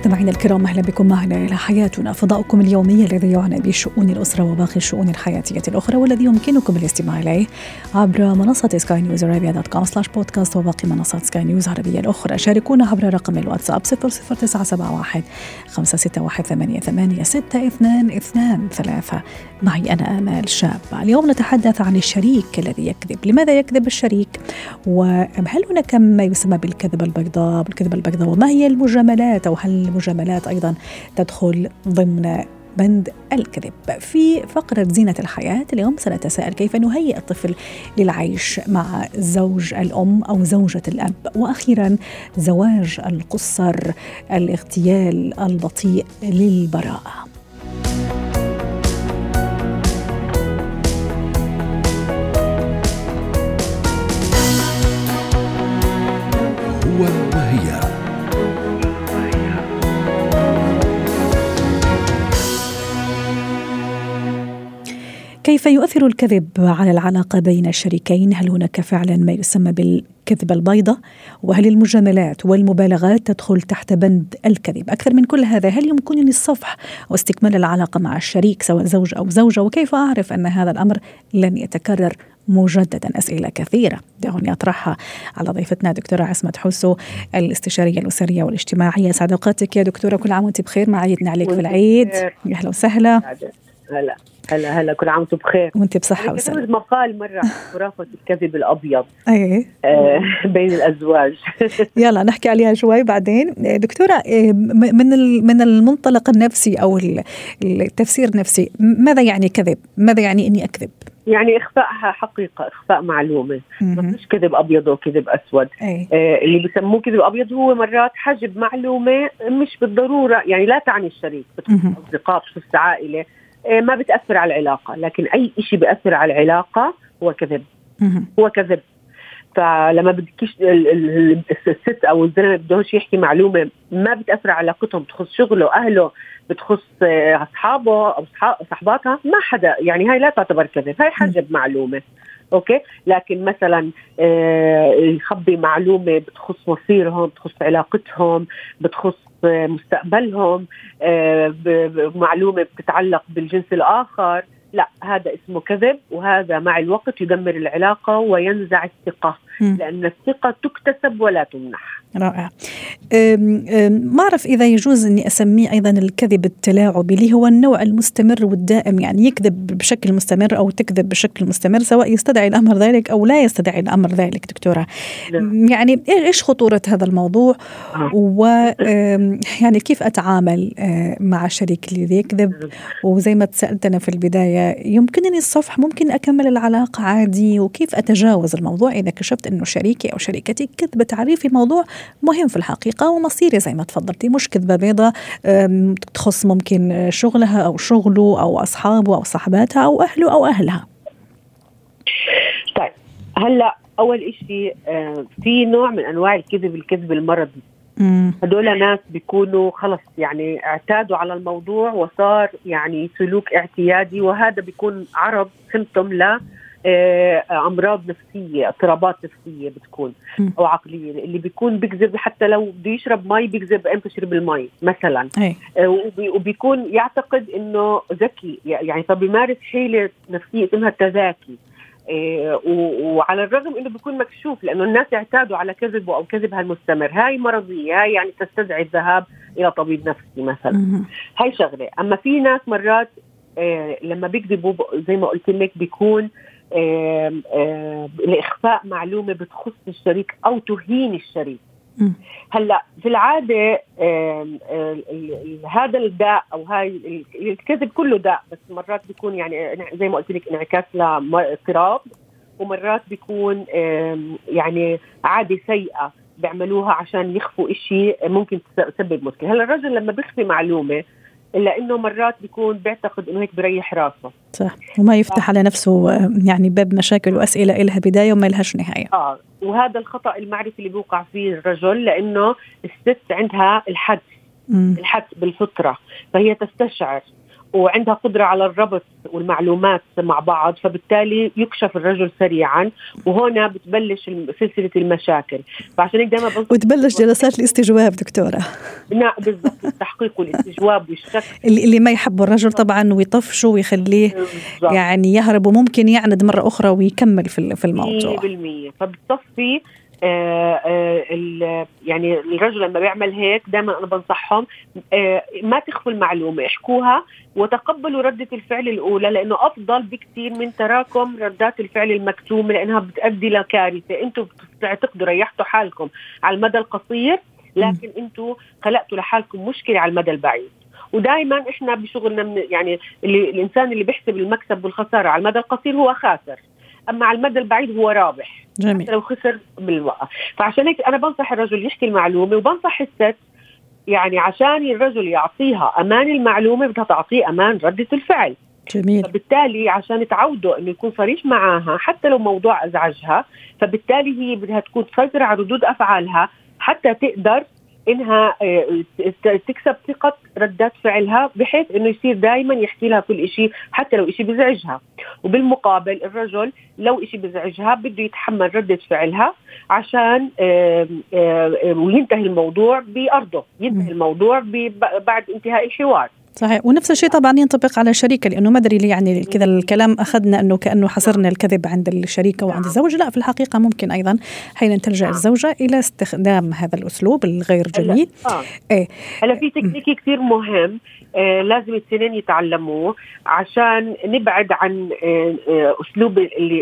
مستمعينا الكرام أهلا بكم معنا إلى حياتنا. فضاؤكم اليومي الذي يعنى بشؤون الأسرة وباقي الشؤون الحياتية الأخرى والذي يمكنكم الاستماع إليه عبر منصة سكاي نيوز ارابيا dot com slash podcast وباقي منصات سكاي نيوز العربية الأخرى. شاركونا عبر رقم الواتساب 00971 561 622 ثلاثة. معي أنا آمال شاب. اليوم نتحدث عن الشريك الذي يكذب. لماذا يكذب الشريك؟ وهل هناك ما يسمى بالكذبه البيضاء بالكذبه البيضاء؟ وما هي المجاملات؟ أو هل المجاملات أيضا تدخل ضمن بند الكذب. في فقرة زينة الحياة اليوم سنتساءل كيف نهيئ الطفل للعيش مع زوج الأم أو زوجة الأب. وأخيرا زواج القصر الاغتيال البطيء للبراءة. كيف يؤثر الكذب على العلاقة بين الشريكين؟ هل هناك فعلا ما يسمى بالكذبة البيضاء؟ وهل المجاملات والمبالغات تدخل تحت بند الكذب؟ أكثر من كل هذا هل يمكنني الصفح واستكمال العلاقة مع الشريك سواء زوج أو زوجة؟ وكيف أعرف أن هذا الأمر لن يتكرر مجددا أسئلة كثيرة دعوني أطرحها على ضيفتنا دكتورة عصمت حسو الاستشارية الأسرية والاجتماعية سعد أوقاتك يا دكتورة كل عام وأنت بخير معيتنا عليك في العيد يا أهلا وسهلا هلا هلا هلا كل عام وأنتم بخير. وأنت بصحة وسلامة. كتبت مقال مرة عن خرافة الكذب الأبيض. أي. آه، بين الأزواج. يلا نحكي عليها شوي بعدين. دكتورة م- من من المنطلق النفسي أو ال- التفسير النفسي ماذا يعني كذب؟ ماذا يعني إني أكذب؟ يعني إخفاء حقيقة إخفاء معلومة. ما. فيش كذب أبيض وكذب أسود. أي. آه، اللي بسموه كذب أبيض هو مرات حجب معلومة مش بالضرورة يعني لا تعني الشريك بتخص مهم. أصدقاء بتخص عائلة. آه، ما بتأثر على العلاقة لكن أي شيء بيأثر على العلاقة هو كذب. هو كذب. فلما بدكيش ال- الست أو الزلمة بدهوش يحكي معلومة ما بتأثر على علاقتهم بتخص شغله أهله بتخص آه، أصحابه أو صحباتها ما حدا يعني هاي لا تعتبر كذب هاي حجب معلومه أوكي؟ لكن مثلا آه، يخبي معلومة بتخص مصيرهم بتخص علاقتهم بتخص مستقبلهم آه، معلومة بتتعلق بالجنس الآخر. لا هذا اسمه كذب وهذا مع الوقت يدمر العلاقة وينزع الثقة. لأن الثقة تكتسب ولا تمنح. رائع. أم- أم، ما أعرف إذا يجوز أني أسميه أيضا الكذب التلاعبي اللي هو النوع المستمر والدائم يعني يكذب بشكل مستمر أو تكذب بشكل مستمر سواء يستدعي الأمر ذلك أو لا يستدعي الأمر ذلك دكتورة. نعم. يعني إيه- إيش خطورة هذا الموضوع؟ آه. و يعني كيف أتعامل أه، مع الشريك اللي يكذب؟ وزي ما تسألتنا في البداية يمكنني الصفح ممكن أكمل العلاقة عادي وكيف أتجاوز الموضوع إذا كشفت أنه شريكي أو شريكتي كذبة تعريفي موضوع مهم في الحقيقة ومصيري زي ما تفضلتي مش كذبة بيضة تخص ممكن شغلها أو شغله أو أصحابه أو صحباتها أو أهله أو أهلها طيب هلأ أول إشي آه، في نوع من أنواع الكذب الكذب المرضي. هدول ناس بيكونوا خلص يعني اعتادوا على الموضوع وصار يعني سلوك اعتيادي وهذا بيكون عرض سمتم ل آه، أمراض نفسية اضطرابات نفسية بتكون. أو عقلية اللي بيكون بيكذب حتى لو بده يشرب مي بيكذب إمتى يشرب المي مثلا. أي. آه، وبي- وبيكون يعتقد إنه ذكي يعني فبيمارس حيلة نفسية اسمها التذاكي وعلى الرغم إنه بيكون مكشوف لأنه الناس اعتادوا على كذبه أو كذبها المستمر هاي مرضية هاي يعني تستدعي الذهاب إلى طبيب نفسي مثلا. هاي شغلة أما في ناس مرات آه، لما بيكذبوا زي ما قلت لك بيكون آم، لإخفاء معلومة بتخص الشريك أو تهين الشريك. هلا في العادة هذا الداء أو هاي ال- الكذب كله داء بس مرات بيكون يعني زي ما قلت لك انعكاس لاضطراب ومرات بيكون يعني عادة سيئة بيعملوها عشان يخفوا إشي ممكن تسبب مشكلة. هلا الرجل لما بيخفي معلومة إلا إنه مرات بيكون بيعتقد إنه هيك بريح راسه. صح. وما يفتح على نفسه آه، يعني باب مشاكل وأسئلة إلها بداية وما لهاش نهاية. آه. وهذا الخطأ المعرفي اللي بيوقع فيه الرجل لأنه الست عندها الحد مم. الحس بالفطرة فهي تستشعر وعندها قدرة على الربط والمعلومات مع بعض فبالتالي يكشف الرجل سريعا وهنا بتبلش سلسلة المشاكل. فعشان هيك دائما وتبلش جلسات الاستجواب دكتورة. نعم بالضبط التحقيق والاستجواب والشك. اللي, ما يحبه الرجل طبعا ويطفشه ويخليه بالضبط. يعني يهرب وممكن يعند مرة أخرى ويكمل في ال- في الموضوع. 100% فبتصفي يعني الرجل لما بيعمل هيك دائما أنا بنصحهم آه ما تخفوا المعلومة احكوها وتقبلوا ردة الفعل الأولى لأنه أفضل بكثير من تراكم ردات الفعل المكتومة لأنها بتؤدي لكارثة. أنتم بتعتقدوا ريحتوا حالكم على المدى القصير لكن أنتم خلقتوا لحالكم مشكلة على المدى البعيد. ودائما إحنا بشغلنا من يعني اللي الإنسان اللي بيحسب المكسب والخسارة على المدى القصير هو خاسر. أما على المدى البعيد هو رابح. جميل. حتى لو خسر بالوقت. فعشان هيك أنا بنصح الرجل يحكي المعلومة وبنصح الست يعني عشان الرجل يعطيها أمان المعلومة بدها تعطيه أمان ردة الفعل. جميل. فبالتالي عشان تعودوا إنه يكون صريح معاها حتى لو موضوع أزعجها فبالتالي هي بدها تكون تسيطر على ردود أفعالها حتى تقدر إنها آه، تكسب ثقة ردات فعلها بحيث إنه يصير دائما يحكي لها كل شيء حتى لو شيء بزعجها وبالمقابل الرجل لو شيء بزعجها بده يتحمل ردة فعلها عشان وينتهي الموضوع بأرضه. ينتهي الموضوع بعد انتهاء الحوار صحيح. ونفس الشيء طبعا ينطبق على الشريكه لأنه ما أدري ليه يعني كذا الكلام أخذنا أنه كأنه حصرنا الكذب عند الشريكة وعند نعم. الزوج لا في الحقيقة ممكن أيضا حين تلجأ نعم. الزوجة إلى استخدام هذا الأسلوب الغير جميل. آه. إيه. هلا في تكنيك كثير مهم آه لازم الاثنين يتعلموه عشان نبعد عن آه آه أسلوب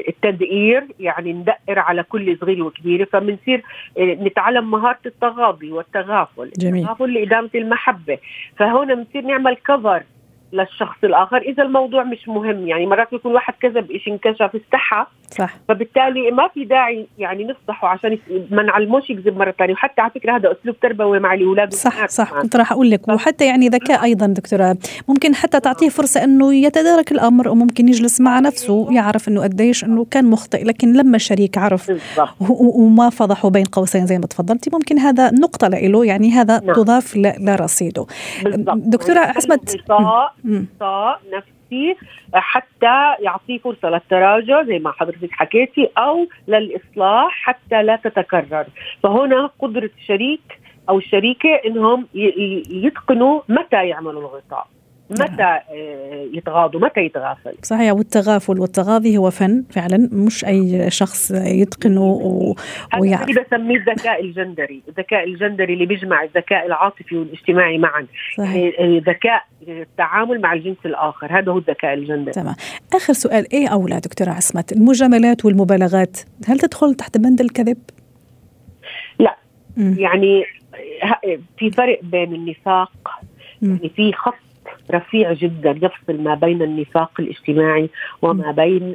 التدقير يعني ندقر على كل صغيرة وكبيرة. فبنصير آه نتعلم مهارة التغاضي والتغافل جميل. التغافل لإدامة المحبة. فهون بنصير نعمل كفر. للشخص الآخر إذا الموضوع مش مهم. يعني مرات يكون واحد كذب شيء انكشف استحى صح. فبالتالي ما في داعي يعني نفضحه عشان ما نعلموش يكذب مرة ثانية. وحتى على فكرة هذا أسلوب تربوي مع الأولاد. صح صح. كنت راح أقول لك. وحتى يعني ذكاء أيضا دكتورة ممكن حتى تعطيه فرصة إنه يتدارك الأمر وممكن يجلس مع نفسه يعرف إنه قديش إنه كان مخطئ. لكن لما الشريك عرف وما فضحوا بين قوسين زي ما تفضلتي ممكن هذا نقطة له يعني هذا نعم. تضاف لرصيده. يعني عصمت- غطاء نفسي حتى يعطيه فرصة للتراجع زي ما حضرتك حكيتي أو للإصلاح حتى لا تتكرر. فهنا قدرة الشريك أو الشريكه إنهم يتقنوا متى يعملوا الغطاء. متى آه، يتغاضوا؟ متى يتغافل؟ صحيح والتغافل والتغاضي هو فن فعلا مش أي شخص يتقنه و- هذا ويعرف اللي بسميه الذكاء الجندري. الذكاء الجندري اللي بيجمع الذكاء العاطفي والاجتماعي معا. صحيح. يعني ذكاء التعامل مع الجنس الآخر. هذا هو الذكاء الجندري. تمام. آخر سؤال إيه أولى دكتورة عصمت؟ المجاملات والمبالغات. هل تدخل تحت بند الكذب؟ لا. مم. يعني ه- في فرق بين النفاق. يعني في خط رفيع جدا يفصل ما بين النفاق الاجتماعي وما بين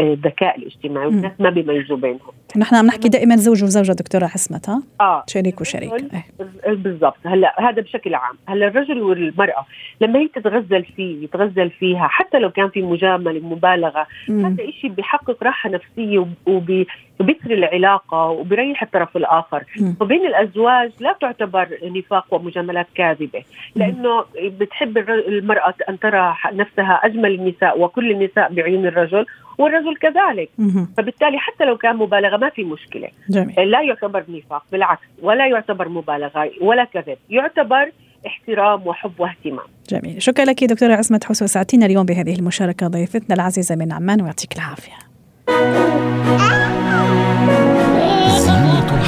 الذكاء الاجتماعي. والناس ما بيميزوا بينهم. نحن عم نحكي دائما زوج وزوجة دكتورة عصمت ها آه. شريك وشريك. إيه. بالضبط. هلأ هذا بشكل عام. هلأ الرجل والمرأة لما هي تتغزل فيه يتغزل فيها حتى لو كان في مجاملة مبالغة. هذا إشي بيحقق راحة نفسية وب- وبي- وبيثري العلاقة وبيريح الطرف الآخر. مم. وبين الأزواج لا تعتبر نفاق ومجاملات كاذبة لأنه بتحب المرأة أن ترى نفسها أجمل النساء وكل النساء بعيون الرجل والرجل كذلك. فبالتالي حتى لو كان مبالغة ما في مشكلة. جميل. لا يعتبر نفاق بالعكس ولا يعتبر مبالغة ولا كذب يعتبر احترام وحب واهتمام. جميل. شكرا لك دكتورة عصمت حسو ساعتنا اليوم بهذه المشاركة ضيفتنا العزيزة من عمان ويعطيك العافية.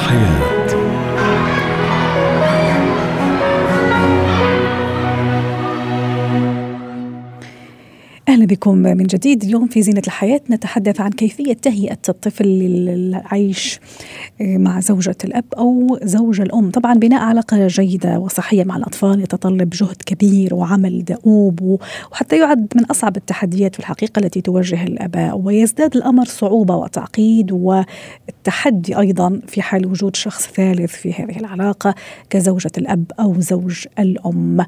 زينة الحياة أهلا بكم من جديد. اليوم في زينة الحياة نتحدث عن كيفية تهيئة الطفل للعيش مع زوجة الأب أو زوج الأم. طبعا بناء علاقة جيدة وصحية مع الأطفال يتطلب جهد كبير وعمل دؤوب وحتى يعد من أصعب التحديات في الحقيقة التي تواجه الآباء ويزداد الأمر صعوبة وتعقيد والتحدي أيضا في حال وجود شخص ثالث في هذه العلاقة كزوجة الأب أو زوج الأم.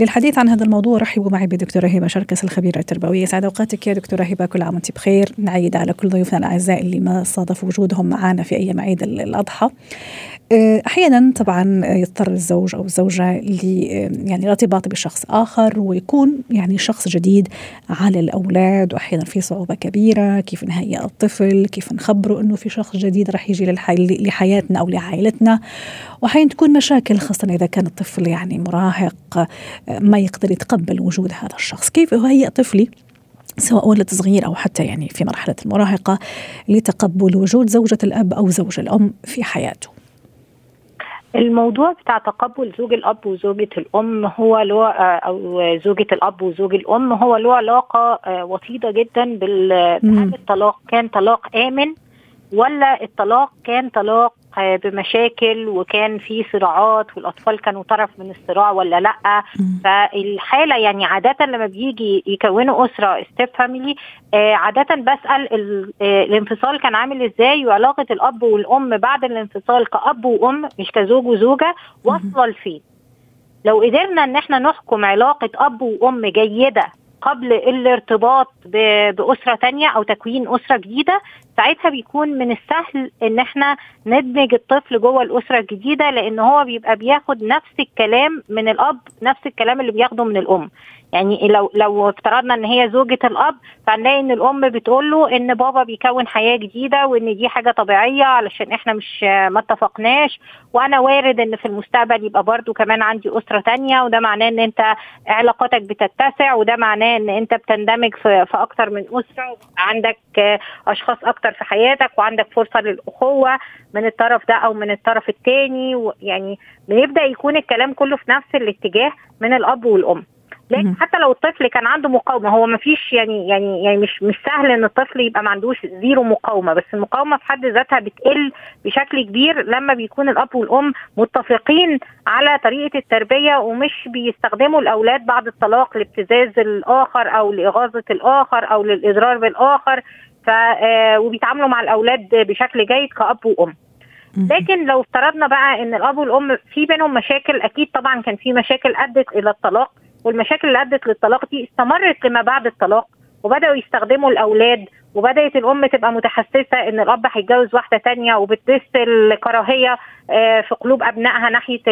للحديث عن هذا الموضوع رحبوا معي بدكتورة هبة شركس الخبيرة التربوية. العربية سعد أوقاتك يا دكتورة هبة. كل عام وأنت بخير. نعيد على كل ضيوفنا الأعزاء اللي ما صادف وجودهم معنا في أيام عيد الأضحى. آه، أحيانا طبعا يضطر الزوج أو الزوجة ل يعني الارتباط بشخص آخر ويكون يعني شخص جديد على الأولاد وأحيانا في صعوبة كبيرة. كيف نهيئ الطفل؟ كيف نخبره إنه في شخص جديد راح يجي لحياتنا أو لعائلتنا؟ وأحيانا تكون مشاكل خاصة إذا كان الطفل يعني مراهق ما يقدر يتقبل وجود هذا الشخص. كيف أهيئ طفلي؟ سواء ولد صغير أو حتى يعني في مرحلة المراهقة لتقبل وجود زوجة الأب أو زوج الأم في حياته. الموضوع بتاع تقبل زوج الأب وزوجة الأم هو له أو زوجة الأب وزوج الأم هو له علاقة وطيدة جدا بهل الطلاق. كان طلاق آمن ولا الطلاق كان طلاق بمشاكل وكان في صراعات والأطفال كانوا طرف من الصراع ولا لأ. فالحالة يعني عادة لما بيجي يكونوا أسرة step family عادة بسأل الانفصال كان عامل إزاي وعلاقة الأب والأم بعد الانفصال كأب وأم مش كزوج وزوجة واصله لفين لو قدرنا إن إحنا نحكم علاقة أب وأم جيدة قبل الارتباط بأسرة تانية أو تكوين أسرة جديدة ساعتها بيكون من السهل إن إحنا ندمج الطفل جوه الأسرة الجديدة لأن هو بيبقى بياخد نفس الكلام من الأب نفس الكلام اللي بياخده من الأم. يعني لو لو افترضنا إن هي زوجة الأب فهنلاقي إن الأم بتقول له إن بابا بيكون حياة جديدة وإن دي حاجة طبيعية علشان إحنا مش ما اتفقناش. وأنا وارد إن في المستقبل يبقى برضو كمان عندي أسرة تانية وده معناه إن أنت علاقاتك بتتسع وده معناه إن أنت بتندمج في, في أكتر من أسرة عندك أشخاص أكتر في حياتك وعندك فرصة للأخوة من الطرف ده أو من الطرف التاني. يعني بيبدأ يكون الكلام كله في نفس الاتجاه من الأب والأم. لكن حتى لو الطفل كان عنده مقاومة هو ما فيش يعني يعني يعني مش مش سهل إن الطفل يبقى ما عندوش زيرو مقاومة بس المقاومة في حد ذاتها بتقل بشكل كبير لما بيكون الأب والأم متفقين على طريقة التربية ومش بيستخدموا الأولاد بعد الطلاق لابتزاز الآخر أو لإغاظة الآخر أو للإضرار بالآخر ف وبيتعاملوا مع الأولاد بشكل جيد كأب وأم. لكن لو افترضنا بقى إن الأب والأم في بينهم مشاكل أكيد طبعا كان في مشاكل أدت إلى الطلاق والمشاكل اللي أدت للطلاق دي استمرت لما بعد الطلاق وبدأوا يستخدموا الأولاد وبدأت الأم تبقى متحسسة إن الأب هيتجوز واحدة تانية وبتدس الكراهية في قلوب أبنائها ناحية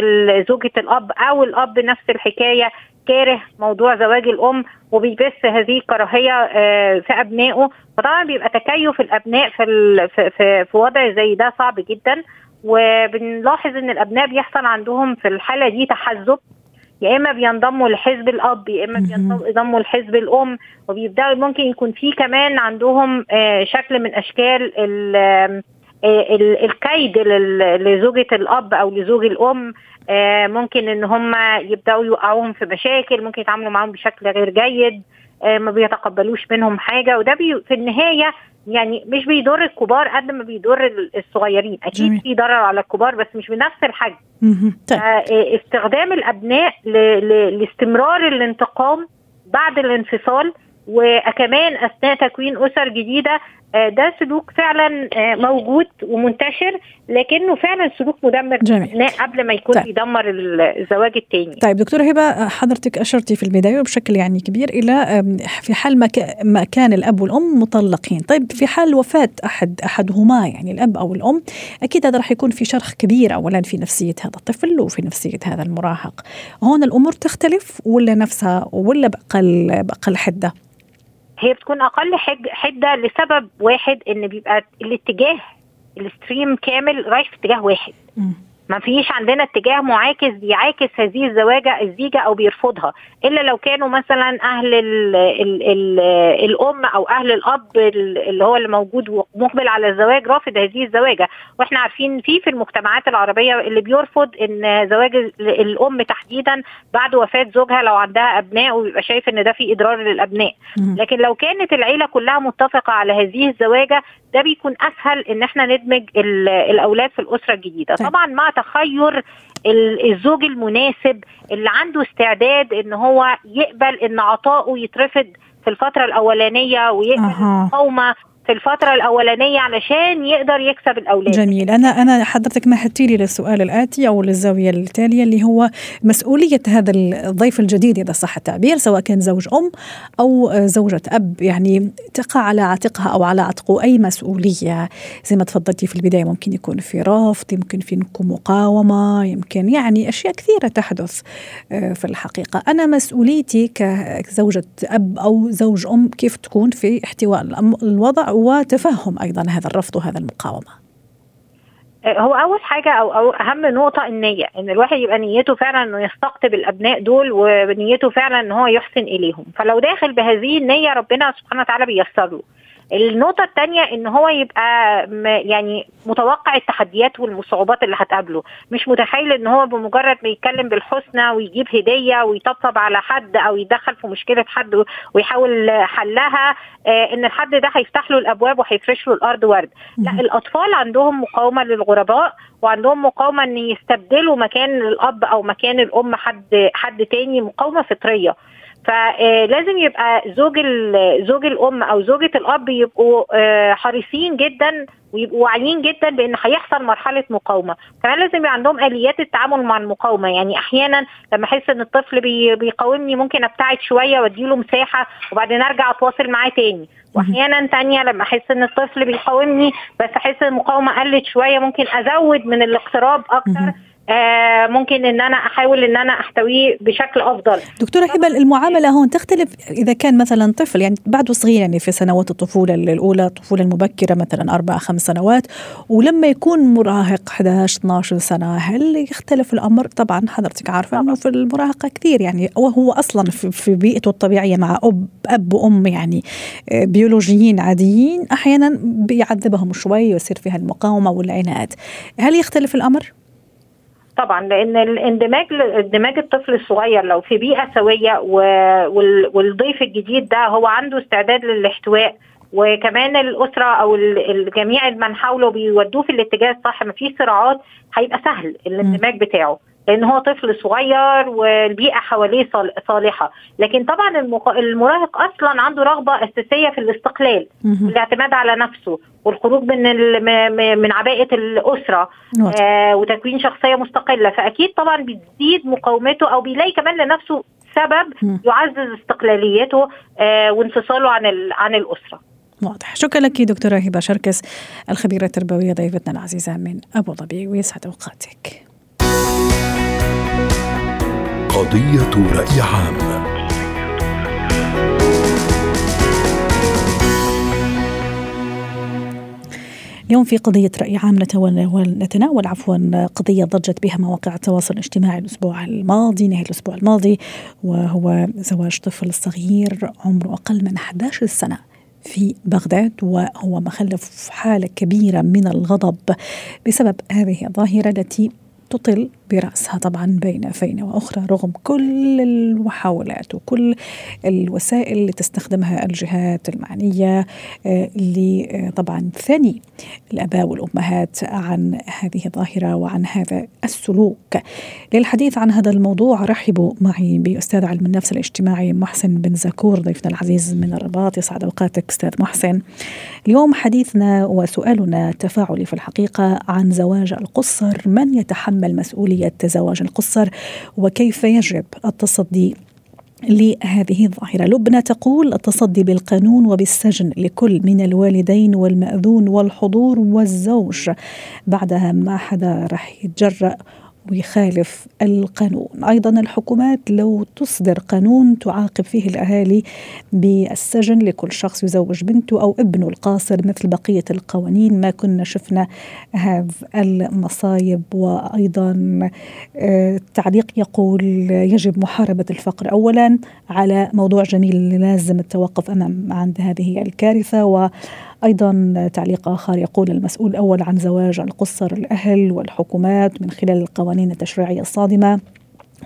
زوجة الأب أو الأب نفس الحكاية كاره موضوع زواج الأم وبيبث هذه الكراهية في أبنائه. فطبعا بيبقى تكيف الأبناء في في في وضع زي ده صعب جدا وبنلاحظ إن الأبناء بيحصل عندهم في الحالة دي تحزب. يا إما بينضموا لحزب الأب يا إما بينضموا لحزب الأم. وبيبدأوا ممكن يكون في كمان عندهم شكل من أشكال الكيد لزوجة الأب أو لزوج الأم. ممكن إن هم يبدأوا يوقعوهم في مشاكل ممكن يتعاملوا معاهم بشكل غير جيد. ما بيتقبلوش منهم حاجة وده بي في النهاية يعني مش بيضر الكبار قد ما بيضر الصغيرين أكيد جميل. في ضرر على الكبار بس مش بنفس الحجم طيب. استخدام الأبناء لاستمرار الانتقام بعد الانفصال وكمان أثناء تكوين أسر جديدة ده سلوك فعلا موجود ومنتشر لكنه فعلا سلوك مدمر جميل. قبل ما يكون طيب. بيدمر الزواج الثاني طيب دكتورة هبة حضرتك أشرتي في البداية وبشكل يعني كبير إلى في حال ما كان الأب والأم مطلقين طيب في حال وفاة أحد أحدهما يعني الأب أو الأم أكيد هذا راح يكون في شرخ كبير اولا في نفسية هذا الطفل وفي نفسية هذا المراهق هون الأمور تختلف ولا نفسها ولا باقل باقل حده هي بتكون أقل حدة لسبب واحد إن بيبقى الاتجاه الستريم كامل رايح في اتجاه واحد. ما فيش عندنا اتجاه معاكس بيعاكس هذه الزواجة الزيجة أو بيرفضها. إلا لو كانوا مثلا أهل ال ال ال الأم أو أهل الأب اللي هو اللي موجود ومقبل على الزواج رافض هذه الزواجة. وإحنا عارفين في في المجتمعات العربية اللي بيرفض إن زواج الأم تحديدا بعد وفاة زوجها لو عندها أبناء ويبقى شايف إن ده في اضرار للأبناء. لكن لو كانت العيلة كلها متفقة على هذه الزواجة ده بيكون أسهل إن إحنا ندمج الأولاد في الأسرة الجديدة. طبعا مع تخير الزوج المناسب اللي عنده استعداد إن هو يقبل إن عطائه يترفض في الفترة الأولانية ويقبل المقاومة في الفترة الأولانية علشان يقدر يكسب الأولاد. جميل. أنا أنا حضرتك مهدتي لي للسؤال الآتي أو للزاوية التالية اللي هو مسؤولية هذا الضيف الجديد إذا صح التعبير سواء كان زوج أم أو زوجة أب يعني تقع على عاتقها أو على عاتقه أي مسؤولية؟ زي ما تفضلتي في البداية ممكن يكون في رفض يمكن في مقاومة يمكن يعني أشياء كثيرة تحدث آه، في الحقيقة. أنا مسؤوليتي كزوجة أب أو زوج أم كيف تكون في احتواء الوضع وتفهم أيضا هذا الرفض وهذا المقاومة. هو أول حاجة أو أهم نقطة النية إن الواحد يبقى نيته فعلا إنه يستقطب الأبناء دول ونيته فعلا إن هو يحسن إليهم. فلو داخل بهذه النية ربنا سبحانه وتعالى بيسر له النقطة الثانية إن هو يبقى يعني متوقع التحديات والصعوبات اللي هتقابله. مش متخيل إن هو بمجرد ما يتكلم بالحسنى ويجيب هدية ويطبطب على حد أو يدخل في مشكلة حد ويحاول حلها آه، إن الحد ده هيفتح له الأبواب وهيفرش له الأرض ورد. لا الأطفال عندهم مقاومة للغرباء وعندهم مقاومة إن يستبدلوا مكان الأب أو مكان الأم حد حد تاني مقاومة فطرية. فلازم يبقى زوج زوج الأم أو زوجة الأب يبقوا آه، حريصين جدا ويبقوا واعيين جدا بأن هيحصل مرحلة مقاومة. كمان لازم يبقى عندهم آليات التعامل مع المقاومة. يعني أحيانا لما أحس إن الطفل بيقاومني ممكن أبتعد شوية وأديله مساحة وبعدين أرجع أتواصل معاه تاني. واحيانا تانية لما أحس إن الطفل بيقاومني بس أحس إن المقاومة قلت شوية ممكن أزود من الاقتراب أكتر. آه ممكن إن أنا أحاول إن أنا أحتويه بشكل أفضل. دكتورة هبه المعاملة هون تختلف إذا كان مثلا طفل يعني بعده صغير يعني في سنوات الطفولة الأولى الطفولة المبكرة مثلا أربع خمس سنوات ولما يكون مراهق 11 12 سنة هل يختلف الأمر؟ طبعا حضرتك عارفة إنه في المراهقة كثير يعني وهو أصلا في بيئته الطبيعية مع أب أب وأم يعني آه، بيولوجيين عاديين أحيانا بيعذبهم شوي ويصير فيها المقاومة والعناد. هل يختلف الأمر؟ طبعا لأن الاندماج اندماج الطفل الصغير لو في بيئة سوية والضيف الجديد ده هو عنده استعداد للاحتواء وكمان الأسرة أو الجميع من حوله بيودوه في الاتجاه الصح ما فيش صراعات هيبقى سهل الاندماج بتاعه لأن هو طفل صغير والبيئة حواليه صالحة. لكن طبعا المراهق أصلا عنده رغبة أساسية في الاستقلال والاعتماد على نفسه. والخروج من من عباءة الأسرة آه وتكوين شخصية مستقلة. فأكيد طبعا بتزيد مقاومته أو بيلاقي كمان لنفسه سبب يعزز استقلاليته آه وانفصاله عن عن الأسرة. واضح. شكرا لك دكتورة هبة شركس الخبيرة التربوية ضيفتنا العزيزة من أبو ظبي ويسعد أوقاتك. قضية رأي عام. اليوم في قضية رأي عام نتناول, عفوا قضية ضجت بها مواقع التواصل الاجتماعي الأسبوع الماضي نهاية الأسبوع الماضي وهو زواج طفل صغير عمره أقل من 11 سنة في بغداد وهو مخلف حالة كبيرة من الغضب بسبب هذه الظاهرة التي تطل برأسها طبعا بين فينة وأخرى رغم كل المحاولات وكل الوسائل اللي تستخدمها الجهات المعنية اللي آه، طبعا ثاني الآباء والأمهات عن هذه الظاهرة وعن هذا السلوك. للحديث عن هذا الموضوع رحبوا معي بأستاذ علم النفس الاجتماعي محسن بن زكور ضيفنا العزيز من الرباط. يسعد أوقاتك أستاذ محسن. اليوم حديثنا وسؤالنا تفاعلي في الحقيقة عن زواج القصر من يتحمل مسؤولية مسؤولية زواج القصر وكيف يجب التصدي لهذه الظاهرة. لبنى تقول التصدي بالقانون وبالسجن لكل من الوالدين والمأذون والحضور والزوج. بعدها ما حدا رح يتجرأ ويخالف القانون. أيضا الحكومات لو تصدر قانون تعاقب فيه الأهالي بالسجن لكل شخص يزوج بنته أو ابنه القاصر مثل بقية القوانين. ما كنا شفنا هذه المصايب. وأيضا التعليق آه، يقول يجب محاربة الفقر. أولا على موضوع جميل لازم التوقف أمام عند هذه الكارثة. و أيضا تعليق آخر يقول المسؤول الأول عن زواج القصر الأهل والحكومات من خلال القوانين التشريعية الصادمة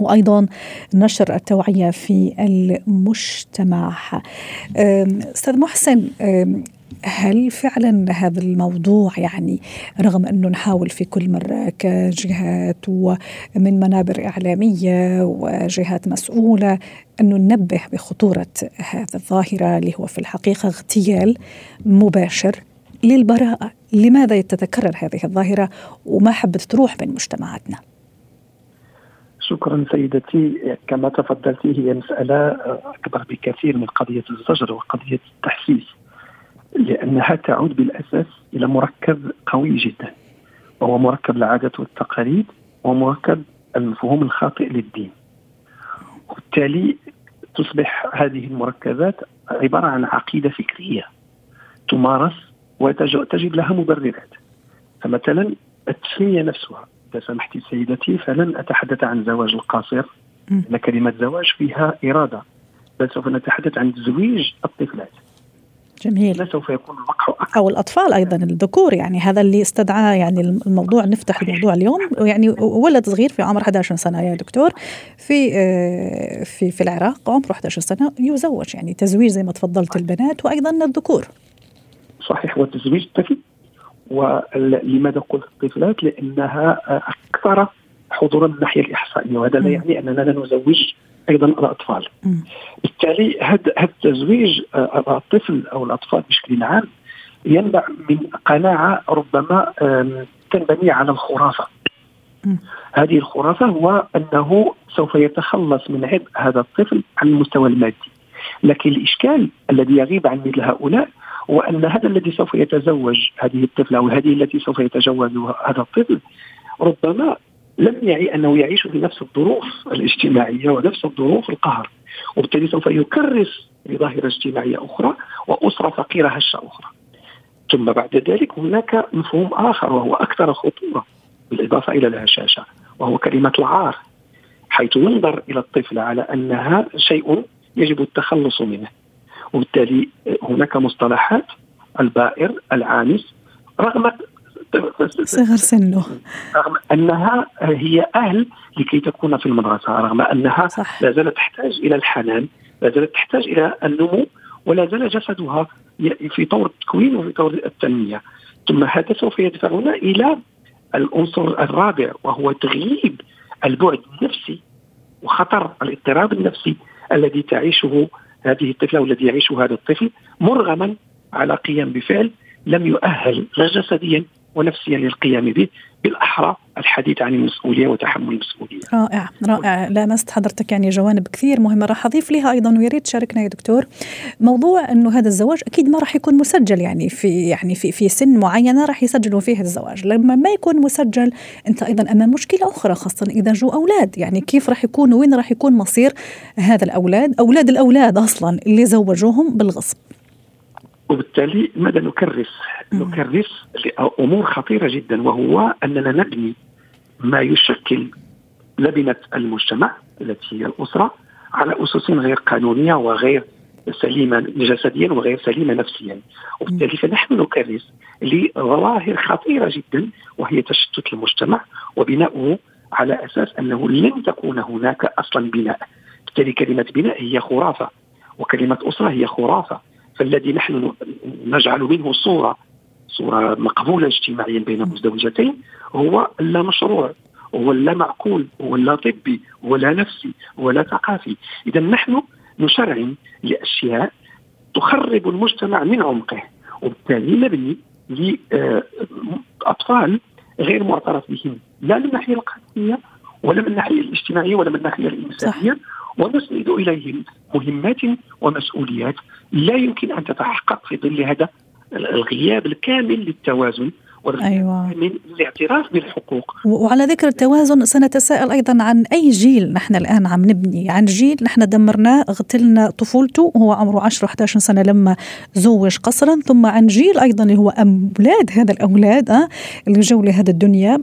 وأيضا نشر التوعية في المجتمع. أستاذ محسن هل فعلا هذا الموضوع يعني رغم أنه نحاول في كل مرة كجهات ومن منابر إعلامية وجهات مسؤولة انه ننبه بخطورة هذه الظاهرة اللي هو في الحقيقة اغتيال مباشر للبراءة، لماذا تتكرر هذه الظاهرة وما حبت تروح من مجتمعاتنا؟ شكرا سيدتي. كما تفضلت هي مسألة أكبر بكثير من قضية الزجر وقضية التحسيس. لأنها تعود بالأساس إلى مركب قوي جدا وهو مركب العادات والتقاليد ومركب المفهوم الخاطئ للدين. وبالتالي تصبح هذه المركبات عبارة عن عقيدة فكرية تمارس وتجد لها مبررات. فمثلا التسمية نفسها إذا سمحتي سيدتي فلن أتحدث عن زواج القاصر لأن كلمة زواج فيها إرادة. بل سوف نتحدث عن تزويج الطفلات. جميل. سوف يكون الوقع أو الأطفال أيضا الذكور يعني هذا اللي استدعى يعني الموضوع نفتح الموضوع اليوم. يعني ولد صغير في عمر 11 سنة يا دكتور. في آه، في في العراق عمره 11 سنة يزوج يعني تزويج زي ما تفضلت البنات وأيضا الذكور. صحيح وتزويج الطفل ولماذا قلت الطفلات؟ لأنها أكثر حضورا من الناحيه الإحصائية. وهذا لا يعني أننا لا نزوج أيضا الأطفال. بالتالي هذا التزويج آه، الطفل أو الأطفال بشكل عام ينبع من قناعة ربما تنبني على الخرافة. هذه الخرافة هو أنه سوف يتخلص من عبء هذا الطفل على المستوى المادي. لكن الإشكال الذي يغيب عن مثل هؤلاء وان هذا الذي سوف يتزوج هذه الطفلة أو هذه التي سوف يتزوج هذا الطفل ربما لم يعي أنه يعيش في نفس الظروف الاجتماعية ونفس الظروف القهر. وبالتالي سوف يكرس لظاهره اجتماعية أخرى وأسرة فقيرة هشة أخرى. ثم بعد ذلك هناك مفهوم آخر وهو أكثر خطورة بالإضافة إلى الهشاشة وهو كلمة العار حيث ينظر إلى الطفله على انها شيء يجب التخلص منه. وبالتالي هناك مصطلحات البائر العانس رغم صغر سنه رغم أنها هي أهل لكي تكون في المدرسة رغم أنها صح. لا زالت تحتاج إلى الحنان لا زالت تحتاج إلى النمو ولا زال جسدها في طور التكوين وفي طور التنمية ثم هذا سوف يدفعنا إلى العنصر الرابع وهو تغييب البعد النفسي وخطر الاضطراب النفسي الذي تعيشه هذه الطفلة والذي يعيش هذا الطفل مرغما على قيام بفعل لم يؤهل لا جسديا ونفسيا للقيام به بالأحرى الحديث عن المسؤولية وتحمل المسؤولية. رائع رائع لامست حضرتك يعني جوانب كثير مهمة راح أضيف لها أيضا ويا ريت تشاركنا يا دكتور موضوع إنه هذا الزواج أكيد ما راح يكون مسجل يعني في يعني في في سن معينة راح يسجلوا فيه الزواج، لما ما يكون مسجل أنت أيضا أمام مشكلة أخرى خاصة إذا جو أولاد، يعني كيف راح يكون وين راح يكون مصير هذا الأولاد، أولاد الأولاد أصلا اللي زوجوهم بالغصب. وبالتالي ماذا نكرس؟ نكرس لأمور خطيرة جدا وهو أننا نبني ما يشكل لبنة المجتمع التي هي الأسرة على أسس غير قانونية وغير سليمة جسديا وغير سليمة نفسيا. وبالتالي فنحن نكرس لظواهر خطيرة جدا وهي تشتت المجتمع وبناؤه على أساس أنه لن تكون هناك أصلا بناء. بالتالي كلمة بناء هي خرافة وكلمة أسرة هي خرافة. فالذي نحن نجعل منه صورة صورة مقبولة اجتماعيا بين مزدوجتين هو اللا مشروع هو اللا معقول هو اللا طبي هو لا نفسي هو لا ثقافي. اذا نحن نشرعن لأشياء تخرب المجتمع من عمقه وبالتالي نبني لاطفال غير معترف بهم. لا من الناحيه القانونيه ولا من الناحية الاجتماعية ولا من الناحية الإنسانية ونسند اليهم مهمات ومسؤوليات لا يمكن أن تتحقق في ظل هذا الغياب الكامل للتوازن أيوة. من الاعتراف بالحقوق. وعلى ذكر التوازن سنتساءل أيضا عن أي جيل نحن الآن عم نبني. عن جيل نحن دمرناه اغتلنا طفولته وهو عمره 10 11 سنة لما زوج قصرا ثم عن جيل أيضا اللي هو أولاد هذا الأولاد أه اللي جو لهذا الدنيا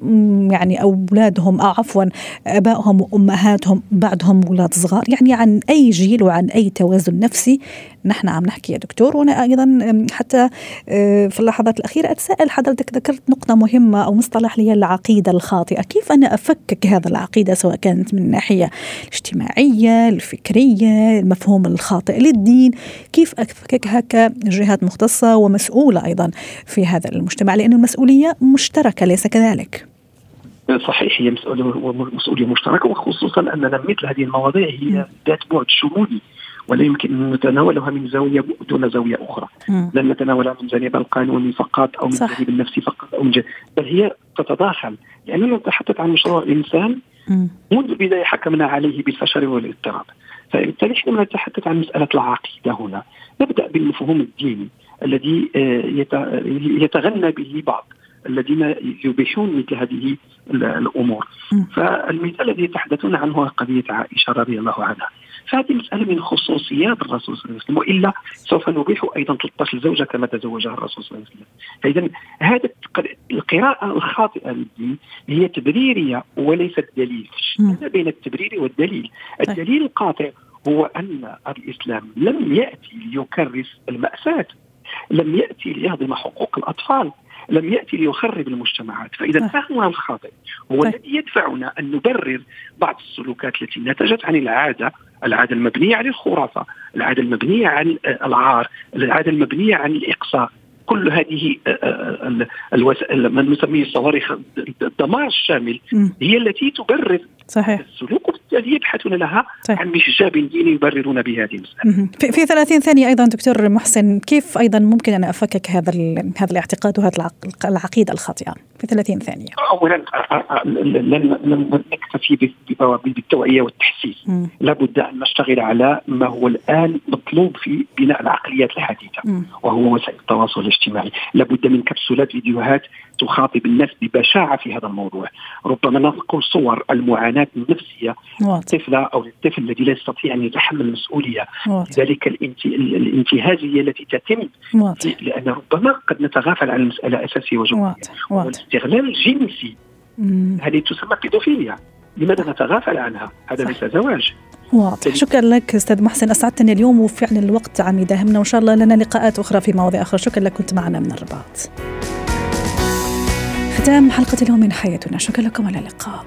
يعني أولادهم أو عفوا آبائهم وأمهاتهم بعدهم أولاد صغار. يعني عن أي جيل وعن أي توازن نفسي نحن عم نحكي يا دكتور. وأنا أيضا حتى آه، في اللحظات الأخيرة أتساءل حضرتك ذكرت نقطة مهمة أو مصطلح هي العقيدة الخاطئة. كيف أنا أفكك هذا العقيدة سواء كانت من الناحية الاجتماعية الفكرية المفهوم الخاطئ للدين؟ كيف أفككها كجهات مختصة ومسؤولة أيضا في هذا المجتمع؟ لأن المسؤولية مشتركة ليس كذلك. صحيح هي مسؤولية مشتركة وخصوصا اننا مثل هذه المواضيع هي ذات بعد شمولي. ولا يمكن أن نتناولها من زاوية دون زاوية أخرى. مم. لن نتناولها من جانب القانوني فقط أو من جانب النفسي فقط أو من جانب. بل هي تتداخل لأننا نتحدث عن مشروع الانسان منذ البداية حكمنا عليه بالفشل والاضطراب. فبالتالي حينما نتحدث عن مسألة العقيدة هنا. نبدأ بالمفهوم الديني الذي آه، يتغنى به بعض الذين يبيحون مثل هذه الأمور. فالمثال الذي يتحدثون عنه هو قضية عائشة رضي الله عنها. فهذه مسألة من خصوصيات الرسول صلى الله عليه وسلم وإلا سوف نبيح أيضا 13 زوجة كما تزوجها الرسول صلى الله عليه وسلم. فإذا هذا القراءة الخاطئة للدين هي تبريرية وليست دليل بين التبرير والدليل؟ طيب. الدليل القاطع هو أن الإسلام لم يأتي ليكرس المأساة. لم يأتي ليهضم حقوق الأطفال لم يأتي ليخرب المجتمعات. فإذا فهمنا الخاطئ هو طيب. الذي يدفعنا أن نبرر بعض السلوكات التي نتجت عن العادة العادة المبنية على الخرافة العادة المبنية عن العار العادة المبنية عن الإقصاء. كل هذه آه، آه، الوسائل ما نسميه الصواريخ الدمار الشامل هي التي تبرر صحيح. السلوك وبالتالي يبحثون لها صحيح. عن مشجاب ديني يبررون به هذه المسألة. في, في 30 ثانية أيضا دكتور محسن كيف أيضا ممكن أن أفكك هذا هذا الاعتقاد وهذه العقيده الخاطئة؟ في 30 ثانية؟ اولا لن نكتفي بالتوعية والتحسيس. لابد أن نشتغل على ما هو الآن مطلوب في بناء العقليات الحديثة وهو وسائل التواصل الاجتماعي. لابد من كبسولات فيديوهات تخاطب الناس ببشاعة في هذا الموضوع. ربما ننقل صور المعاناة النفسية للطفله أو للطفل الذي لا يستطيع أن يتحمل المسؤولية. لذلك الانتهازيه التي تتم. لأن ربما قد نتغافل عن المسألة أساسية وجوهريه والاستغلال الجنسي. هذه تسمى بيدوفيليا. لماذا نتغافل عنها؟ هذا ليس زواج. واضح. شكرا لك أستاذ محسن. أسعدتني اليوم وفعلا الوقت عم يداهمنا. وإن شاء الله لنا لقاءات أخرى في مواضيع أخرى. شكرا لك. كنت معنا من الرباط. ختام حلقة اليوم من حياتنا. شكرا لكم. على اللقاء.